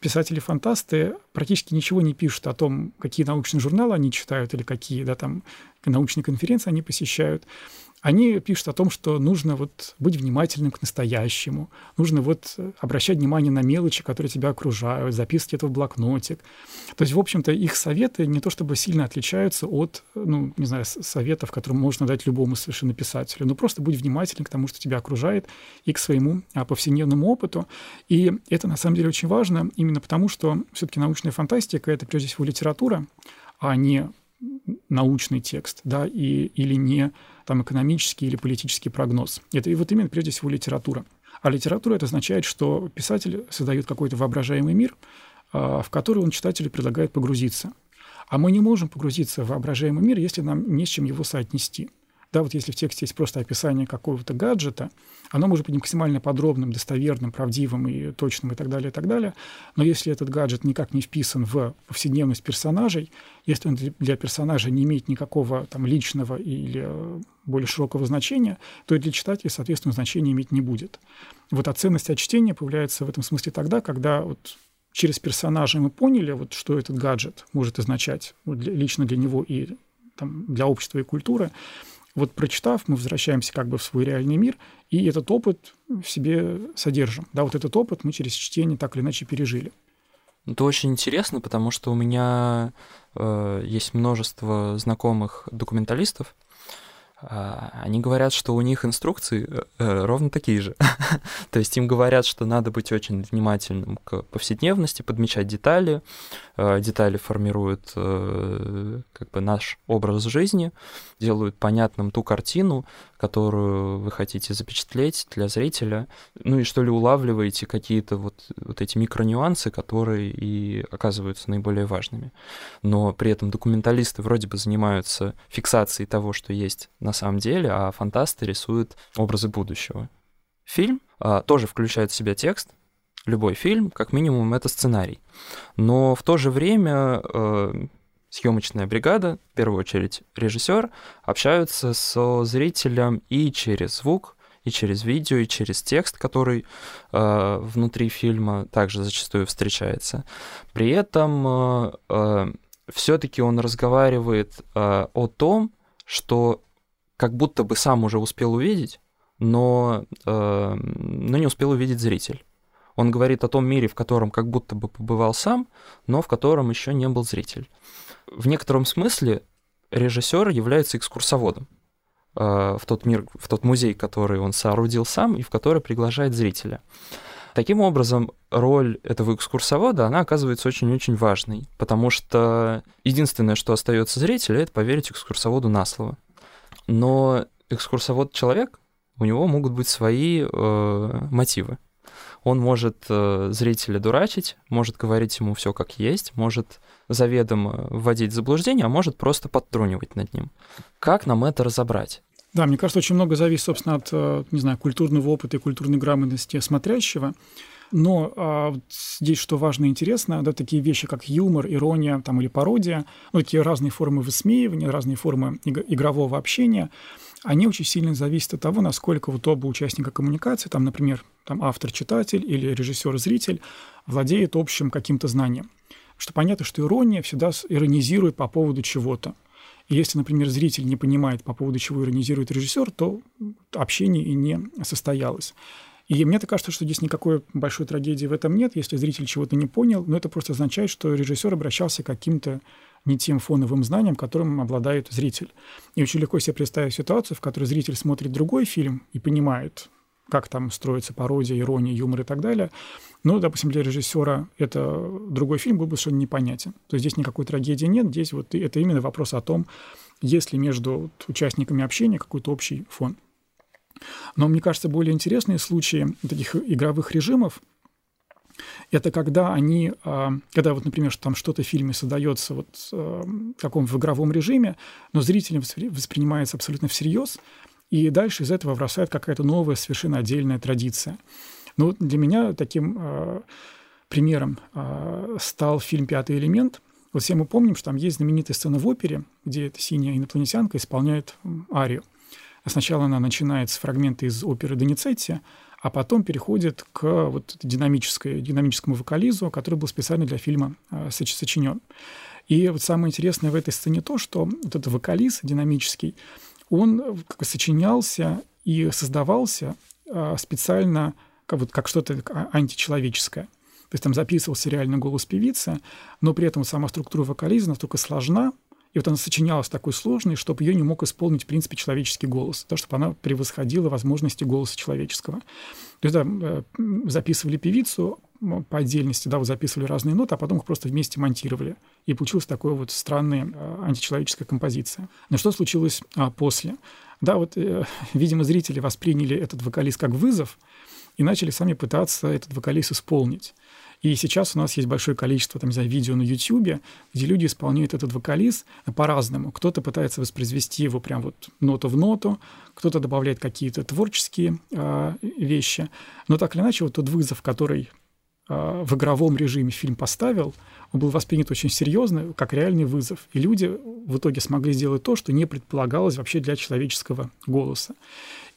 Писатели-фантасты практически ничего не пишут о том, какие научные журналы они читают или какие да, там, научные конференции они посещают они пишут о том, что нужно вот быть внимательным к настоящему, нужно вот обращать внимание на мелочи, которые тебя окружают, записывать это в блокнотик. То есть, в общем-то, их советы не то чтобы сильно отличаются от, ну, не знаю, советов, которые можно дать любому совершенно писателю, но просто будь внимательным к тому, что тебя окружает, и к своему а, повседневному опыту. И это, на самом деле, очень важно именно потому, что все-таки научная фантастика — это, прежде всего, литература, а не научный текст, да, и, или не там экономический или политический прогноз. Это и вот именно прежде всего литература. А литература это означает, что писатель создает какой-то воображаемый мир, а, в который он читателю предлагает погрузиться. А мы не можем погрузиться в воображаемый мир, если нам не с чем его соотнести. Да, вот если в тексте есть просто описание какого-то гаджета, оно может быть максимально подробным, достоверным, правдивым и точным и так далее, и так далее. Но если этот гаджет никак не вписан в повседневность персонажей, если он для персонажа не имеет никакого там личного или э, более широкого значения, то и для читателя, соответственно, значения иметь не будет. Вот а ценность от чтения появляется в этом смысле тогда, когда вот через персонажа мы поняли, вот, что этот гаджет может означать вот, для, лично для него и там, для общества и культуры, вот прочитав, мы возвращаемся как бы в свой реальный мир, и этот опыт в себе содержим. Да, вот этот опыт мы через чтение так или иначе пережили. Это очень интересно, потому что у меня э, есть множество знакомых документалистов, они говорят, что у них инструкции э, э, ровно такие же. То есть им говорят, что надо быть очень внимательным к повседневности, подмечать детали. Э, детали формируют как бы наш образ жизни, делают понятным ту картину, которую вы хотите запечатлеть для зрителя. Ну и что ли улавливаете какие-то вот, вот эти микронюансы, которые и оказываются наиболее важными. Но при этом документалисты вроде бы занимаются фиксацией того, что есть на самом деле, а фантасты рисуют образы будущего. Фильм а, тоже включает в себя текст, любой фильм, как минимум, это сценарий. Но в то же время э, съемочная бригада, в первую очередь режиссер, общаются со зрителем и через звук, и через видео, и через текст, который э, внутри фильма также зачастую встречается. При этом э, э, все-таки он разговаривает э, о том, что как будто бы сам уже успел увидеть, но, э, но не успел увидеть зритель. Он говорит о том мире, в котором как будто бы побывал сам, но в котором еще не был зритель. В некотором смысле режиссер является экскурсоводом э, в тот мир, в тот музей, который он соорудил сам и в который приглашает зрителя. Таким образом, роль этого экскурсовода, она оказывается очень-очень важной, потому что единственное, что остается зрителю, это поверить экскурсоводу на слово. Но экскурсовод человек, у него могут быть свои э, мотивы. Он может э, зрителя дурачить, может говорить ему все как есть, может заведомо вводить в заблуждение, а может просто подтрунивать над ним. Как нам это разобрать? Да, мне кажется, очень много зависит, собственно, от, э, не знаю, культурного опыта и культурной грамотности смотрящего. Но а, вот здесь что важно и интересно, да, такие вещи, как юмор, ирония там, или пародия, ну, такие разные формы высмеивания, разные формы игрового общения, они очень сильно зависят от того, насколько вот оба участника коммуникации, там, например, там, автор-читатель или режиссер-зритель, владеет общим каким-то знанием. Что понятно, что ирония всегда иронизирует по поводу чего-то. И если, например, зритель не понимает, по поводу чего иронизирует режиссер, то общение и не состоялось. И мне так кажется, что здесь никакой большой трагедии в этом нет, если зритель чего-то не понял, но это просто означает, что режиссер обращался к каким-то не тем фоновым знанием, которым обладает зритель. И очень легко себе представить ситуацию, в которой зритель смотрит другой фильм и понимает, как там строится пародия, ирония, юмор и так далее. Но, допустим, для режиссера это другой фильм был бы совершенно непонятен. То есть здесь никакой трагедии нет, здесь вот это именно вопрос о том, есть ли между участниками общения какой-то общий фон. Но мне кажется, более интересные случаи таких игровых режимов это когда они, а, когда вот, например, там что-то в фильме создается вот а, в таком в игровом режиме, но зрителям воспринимается абсолютно всерьез, и дальше из этого вырастает какая-то новая, совершенно отдельная традиция. Ну, для меня таким э, примером стал фильм «Пятый элемент». Вот все мы помним, что там есть знаменитая сцена в опере, где эта синяя инопланетянка исполняет арию. Сначала она начинает с фрагмента из оперы Доницетти, а потом переходит к вот динамической, динамическому вокализу, который был специально для фильма э, сочинен. И вот самое интересное в этой сцене то, что вот этот вокализ динамический, он как бы сочинялся и создавался э, специально как, вот, как что-то античеловеческое. То есть там записывался реально голос певицы, но при этом сама структура вокализма настолько сложна, и вот она сочинялась такой сложной, чтобы ее не мог исполнить, в принципе, человеческий голос, то, чтобы она превосходила возможности голоса человеческого. То есть, да, э, записывали певицу по отдельности, да, вот записывали разные ноты, а потом их просто вместе монтировали. И получилась такая вот странная э, античеловеческая композиция. Но что случилось а, после? Да, вот, э, видимо, зрители восприняли этот вокалист как вызов и начали сами пытаться этот вокалист исполнить. И сейчас у нас есть большое количество, там, не знаю, видео на YouTube, где люди исполняют этот вокализ по-разному. Кто-то пытается воспроизвести его прям вот ноту в ноту, кто-то добавляет какие-то творческие э, вещи. Но так или иначе, вот тот вызов, который в игровом режиме фильм поставил, он был воспринят очень серьезно, как реальный вызов. И люди в итоге смогли сделать то, что не предполагалось вообще для человеческого голоса.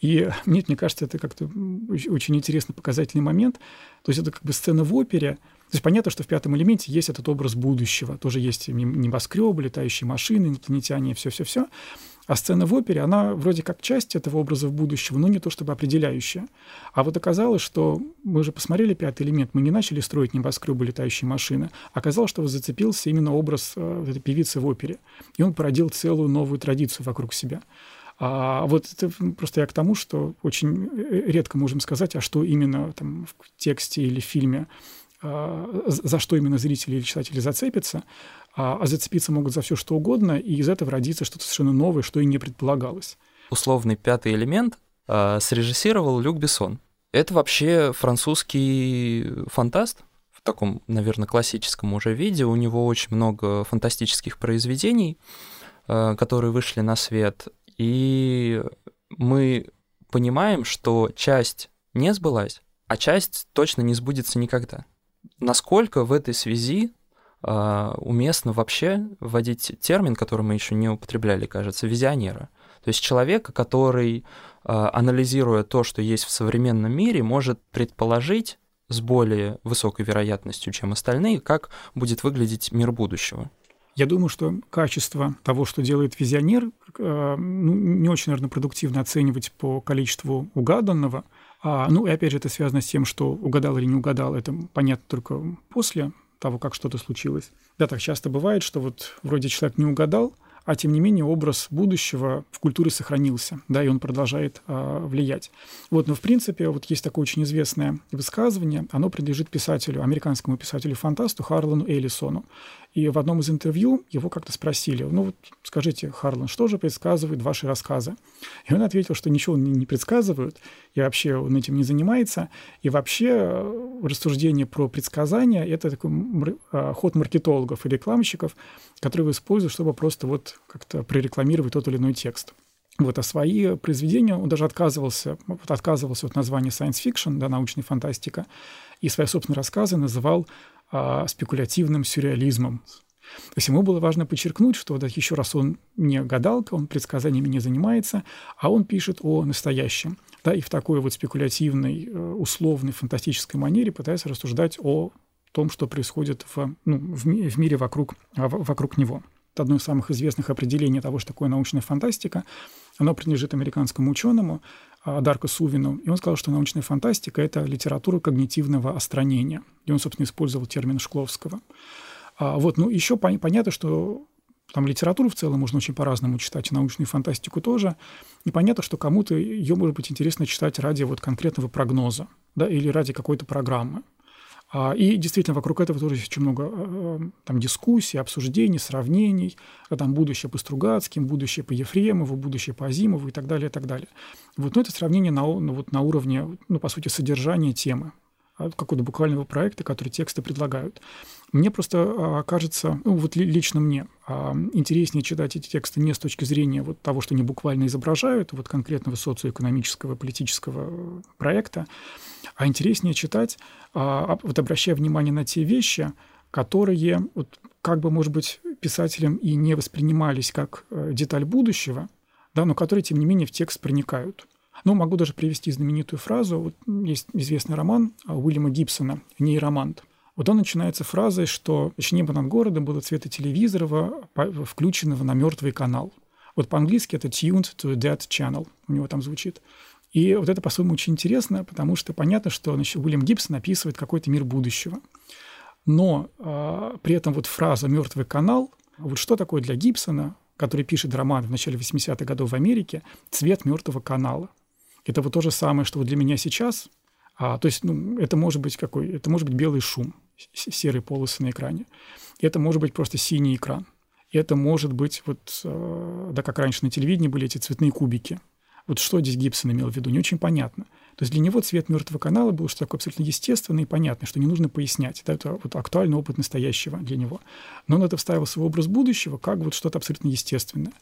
И мне, мне кажется, это как-то очень интересный показательный момент. То есть это как бы сцена в опере. То есть понятно, что в пятом элементе есть этот образ будущего. Тоже есть небоскребы, летающие машины, инопланетяне, все-все-все. А сцена в опере, она вроде как часть этого образа будущего, но не то чтобы определяющая. А вот оказалось, что мы уже посмотрели пятый элемент, мы не начали строить небоскребы, летающие машины. Оказалось, что зацепился именно образ э, этой певицы в опере. И он породил целую новую традицию вокруг себя. А вот это просто я к тому, что очень э, редко можем сказать, а что именно там в тексте или в фильме, а, за что именно зрители или читатели зацепятся, а, а зацепиться могут за все что угодно, и из этого родится что-то совершенно новое, что и не предполагалось. Условный пятый элемент а, срежиссировал Люк Бессон. Это вообще французский фантаст, в таком, наверное, классическом уже виде. У него очень много фантастических произведений, которые вышли на свет. И мы понимаем, что часть не сбылась, а часть точно не сбудется никогда. Насколько в этой связи э, уместно вообще вводить термин, который мы еще не употребляли, кажется, визионера. То есть человека, который, э, анализируя то, что есть в современном мире, может предположить с более высокой вероятностью, чем остальные, как будет выглядеть мир будущего. Я думаю, что качество того, что делает визионер, э, ну, не очень, наверное, продуктивно оценивать по количеству угаданного. А, ну, и опять же, это связано с тем, что угадал или не угадал, это понятно только после того, как что-то случилось. Да, так часто бывает, что вот вроде человек не угадал, а тем не менее образ будущего в культуре сохранился, да, и он продолжает а, влиять. Вот, но в принципе вот есть такое очень известное высказывание, оно принадлежит писателю, американскому писателю-фантасту Харлану Эллисону. И в одном из интервью его как-то спросили, ну вот скажите, Харлан, что же предсказывают ваши рассказы? И он ответил, что ничего не предсказывают, и вообще он этим не занимается. И вообще э, рассуждение про предсказания – это такой э, ход маркетологов и рекламщиков, которые используют, чтобы просто вот как-то прорекламировать тот или иной текст. Вот, а свои произведения он даже отказывался, отказывался от названия science fiction, да, научная фантастика, и свои собственные рассказы называл а, спекулятивным сюрреализмом. То есть ему было важно подчеркнуть, что да, еще раз он не гадалка, он предсказаниями не занимается, а он пишет о настоящем. Да, и в такой вот спекулятивной, э, условной, фантастической манере пытается рассуждать о том, что происходит в, ну, в, ми в мире вокруг, а, вокруг него. Это одно из самых известных определений того, что такое научная фантастика. Оно принадлежит американскому ученому Дарко Сувину, и он сказал, что научная фантастика — это литература когнитивного остранения. И он, собственно, использовал термин Шкловского. А, вот, ну, еще понятно, что там литературу в целом можно очень по-разному читать, и научную фантастику тоже. И понятно, что кому-то ее может быть интересно читать ради вот конкретного прогноза, да, или ради какой-то программы. А, и действительно, вокруг этого тоже очень много э, э, там, дискуссий, обсуждений, сравнений. Там будущее по Стругацким, будущее по Ефремову, будущее по Азимову и так далее, и так далее. Вот, но это сравнение на, ну, вот, на уровне, ну, по сути, содержания темы а, какого-то буквального проекта, который тексты предлагают. Мне просто а, кажется, ну вот лично мне, интереснее читать эти тексты не с точки зрения вот того, что они буквально изображают, вот конкретного социоэкономического, политического э, проекта, а интереснее читать, а, вот обращая внимание на те вещи, которые вот как бы, может быть, писателем и не воспринимались как э, деталь будущего, да, но которые, тем не менее, в текст проникают. Ну, могу даже привести знаменитую фразу. Вот есть известный роман а, Уильяма Гибсона «Нейромант». Вот он начинается фразой, что небо над городом было цвета телевизора, включенного на мертвый канал. Вот по-английски это tuned to dead channel. У него там звучит. И вот это, по-своему, очень интересно, потому что понятно, что значит, Уильям Гибсон описывает какой-то мир будущего. Но э, при этом вот фраза «мертвый канал», вот что такое для Гибсона, который пишет роман в начале 80-х годов в Америке, цвет мертвого канала. Это вот то же самое, что вот для меня сейчас. А, то есть ну, это может быть какой? Это может быть белый шум, серые полосы на экране. Это может быть просто синий экран. Это может быть вот, э, да, как раньше на телевидении были эти цветные кубики – вот что здесь Гибсон имел в виду, не очень понятно. То есть для него цвет мертвого канала был что такое абсолютно естественное и понятное, что не нужно пояснять. Это вот актуальный опыт настоящего для него. Но он это вставил в свой образ будущего как вот что-то абсолютно естественное.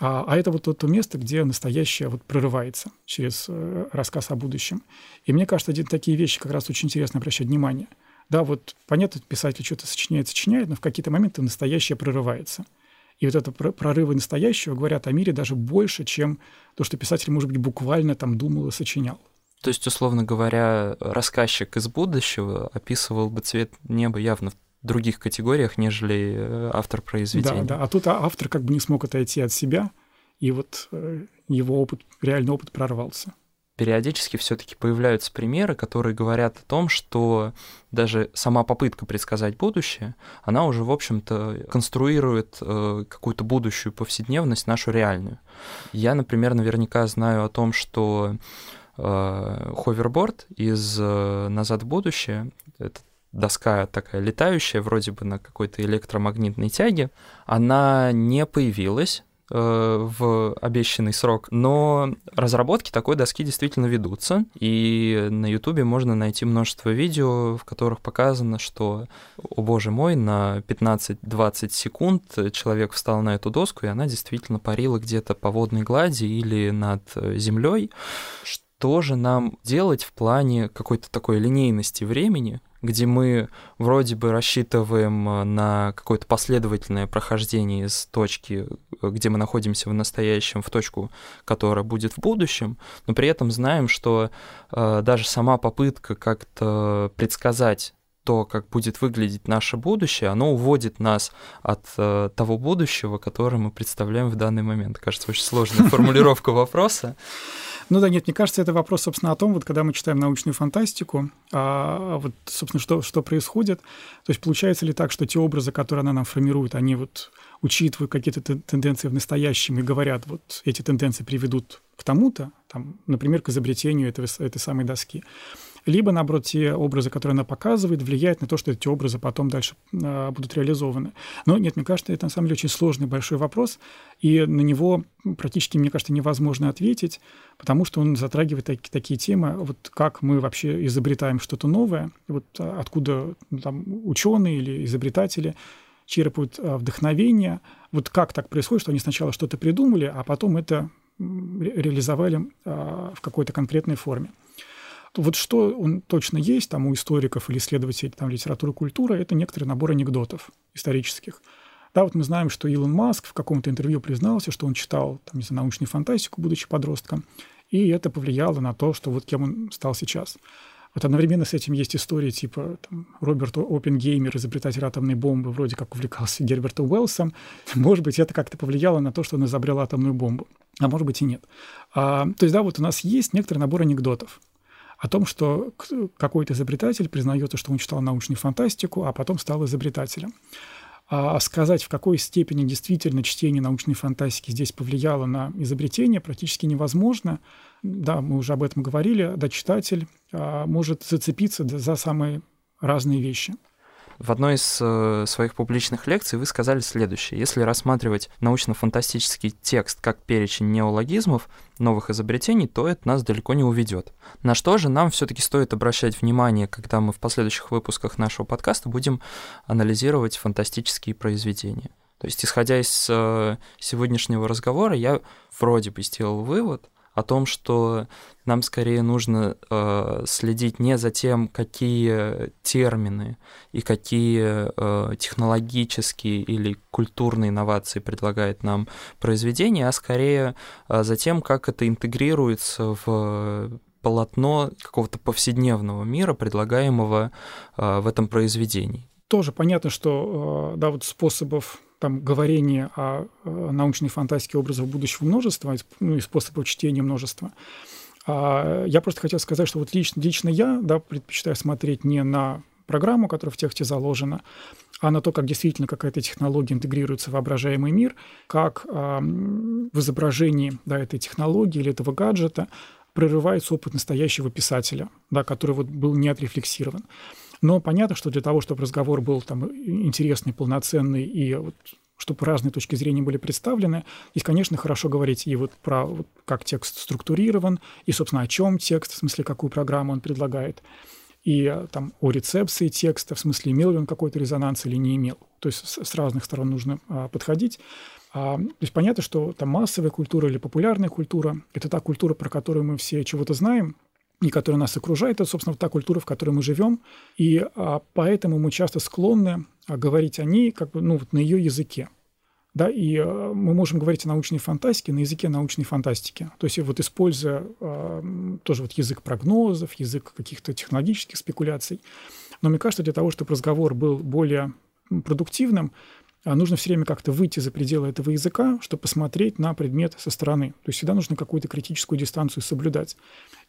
А, а это вот то, то место, где настоящее вот прорывается через э, рассказ о будущем. И мне кажется, такие вещи как раз очень интересно обращать внимание. Да, вот понятно, писатель что-то сочиняет, сочиняет, но в какие-то моменты настоящее прорывается – и вот это прорывы настоящего говорят о мире даже больше, чем то, что писатель, может быть, буквально там думал и сочинял. То есть, условно говоря, рассказчик из будущего описывал бы цвет неба явно в других категориях, нежели э, автор произведения. Да, да. А тут автор как бы не смог отойти от себя, и вот э, его опыт, реальный опыт прорвался периодически все-таки появляются примеры, которые говорят о том, что даже сама попытка предсказать будущее, она уже, в общем-то, конструирует э, какую-то будущую повседневность, нашу реальную. Я, например, наверняка знаю о том, что э, ховерборд из э, «Назад в будущее», это доска такая летающая, вроде бы на какой-то электромагнитной тяге, она не появилась в обещанный срок, но разработки такой доски действительно ведутся, и на Ютубе можно найти множество видео, в которых показано, что, о боже мой, на 15-20 секунд человек встал на эту доску, и она действительно парила где-то по водной глади или над землей. Что же нам делать в плане какой-то такой линейности времени, где мы вроде бы рассчитываем э, на какое-то последовательное прохождение из точки, э, где мы находимся в настоящем, в точку, которая будет в будущем, но при этом знаем, что э, даже сама попытка как-то предсказать то, как будет выглядеть наше будущее, оно уводит нас от э, того будущего, которое мы представляем в данный момент. Кажется, очень сложная формулировка вопроса. Ну да, нет, мне кажется, это вопрос, собственно, о том, вот когда мы читаем научную фантастику, а, вот, собственно, что, что происходит. То есть получается ли так, что те образы, которые она нам формирует, они вот учитывают какие-то тенденции в настоящем и говорят, вот эти тенденции приведут к тому-то, там, например, к изобретению этого, этой самой доски либо, наоборот, те образы, которые она показывает, влияют на то, что эти образы потом дальше э, будут реализованы. Но нет, мне кажется, это на самом деле очень сложный большой вопрос, и на него практически, мне кажется, невозможно ответить, потому что он затрагивает так, такие темы, вот как мы вообще изобретаем что-то новое, вот а, откуда ну, там ученые или изобретатели черпают а, вдохновение, вот как так происходит, что они сначала что-то придумали, а потом это реализовали в какой-то конкретной форме. Вот что он точно есть там у историков или исследователей там, литературы и культуры, это некоторый набор анекдотов исторических. Да, вот мы знаем, что Илон Маск в каком-то интервью признался, что он читал там, не знаю, научную фантастику, будучи подростком, и это повлияло на то, что вот кем он стал сейчас. Вот одновременно с этим есть истории типа там, Роберт Опенгеймер, изобретатель атомной бомбы, вроде как увлекался Гербертом Уэллсом. Может быть, это как-то повлияло на то, что он изобрел атомную бомбу. А может быть и нет. А, то есть, да, вот у нас есть некоторый набор анекдотов о том, что какой-то изобретатель признается, что он читал научную фантастику, а потом стал изобретателем. А сказать, в какой степени действительно чтение научной фантастики здесь повлияло на изобретение, практически невозможно. Да, мы уже об этом говорили, да, читатель а, может зацепиться за самые разные вещи. В одной из э, своих публичных лекций вы сказали следующее. Если рассматривать научно-фантастический текст как перечень неологизмов, новых изобретений, то это нас далеко не уведет. На что же нам все-таки стоит обращать внимание, когда мы в последующих выпусках нашего подкаста будем анализировать фантастические произведения? То есть, исходя из э, сегодняшнего разговора, я вроде бы сделал вывод, о том, что нам скорее нужно э, следить не за тем, какие термины и какие э, технологические или культурные инновации предлагает нам произведение, а скорее э, за тем, как это интегрируется в полотно какого-то повседневного мира, предлагаемого э, в этом произведении. Тоже понятно, что э, да, вот способов там говорение о научной фантастике образов будущего множества, ну, и способов чтения множества. А я просто хотел сказать, что вот лично, лично я да, предпочитаю смотреть не на программу, которая в тексте заложена, а на то, как действительно какая-то технология интегрируется в воображаемый мир, как э, в изображении да, этой технологии или этого гаджета прорывается опыт настоящего писателя, да, который вот был не отрефлексирован. Но понятно, что для того, чтобы разговор был там интересный, полноценный и вот, чтобы разные точки зрения были представлены. Здесь, конечно, хорошо говорить и вот про вот, как текст структурирован, и, собственно, о чем текст, в смысле, какую программу он предлагает, и там о рецепции текста, в смысле, имел ли он какой-то резонанс или не имел. То есть с, с разных сторон нужно а, подходить. А, то есть понятно, что там массовая культура или популярная культура – это та культура, про которую мы все чего-то знаем, и которая нас окружает, это, собственно, та культура, в которой мы живем, и а, поэтому мы часто склонны а, говорить о ней как бы, ну, вот на ее языке. Да, и а, мы можем говорить о научной фантастике на языке научной фантастики. То есть вот используя а, тоже вот язык прогнозов, язык каких-то технологических спекуляций. Но мне кажется, для того, чтобы разговор был более продуктивным, а, нужно все время как-то выйти за пределы этого языка, чтобы посмотреть на предмет со стороны. То есть всегда нужно какую-то критическую дистанцию соблюдать.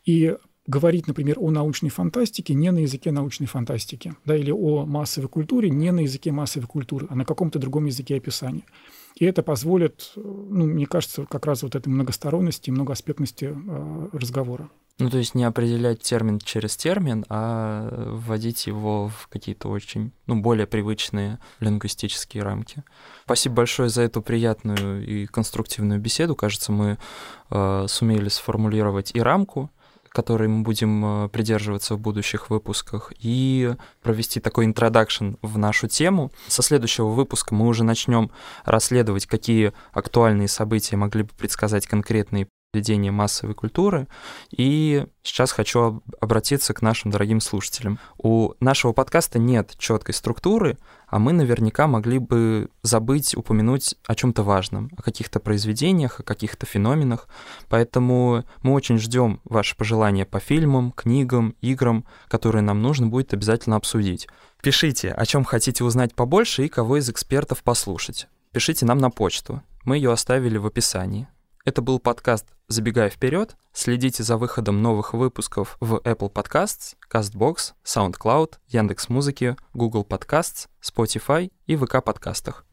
И говорить, например, о научной фантастике не на языке научной фантастики, да, или о массовой культуре не на языке массовой культуры, а на каком-то другом языке описания. И это позволит, ну, мне кажется, как раз вот этой многосторонности и многоаспектности э, разговора. Ну, то есть не определять термин через термин, а вводить его в какие-то очень, ну, более привычные лингвистические рамки. Спасибо большое за эту приятную и конструктивную беседу. Кажется, мы э, сумели сформулировать и рамку, которой мы будем э, придерживаться в будущих выпусках, и провести такой интродакшн в нашу тему. Со следующего выпуска мы уже начнем расследовать, какие актуальные события могли бы предсказать конкретные ведения массовой культуры. И сейчас хочу обратиться к нашим дорогим слушателям. У нашего подкаста нет четкой структуры, а мы наверняка могли бы забыть упомянуть о чем-то важном, о каких-то произведениях, о каких-то феноменах. Поэтому мы очень ждем ваши пожелания по фильмам, книгам, играм, которые нам нужно будет обязательно обсудить. Пишите, о чем хотите узнать побольше и кого из экспертов послушать. Пишите нам на почту. Мы ее оставили в описании. Это был подкаст «Забегая вперед». Следите за выходом новых выпусков в Apple Podcasts, CastBox, SoundCloud, Яндекс.Музыки, Google Podcasts, Spotify и ВК подкастах.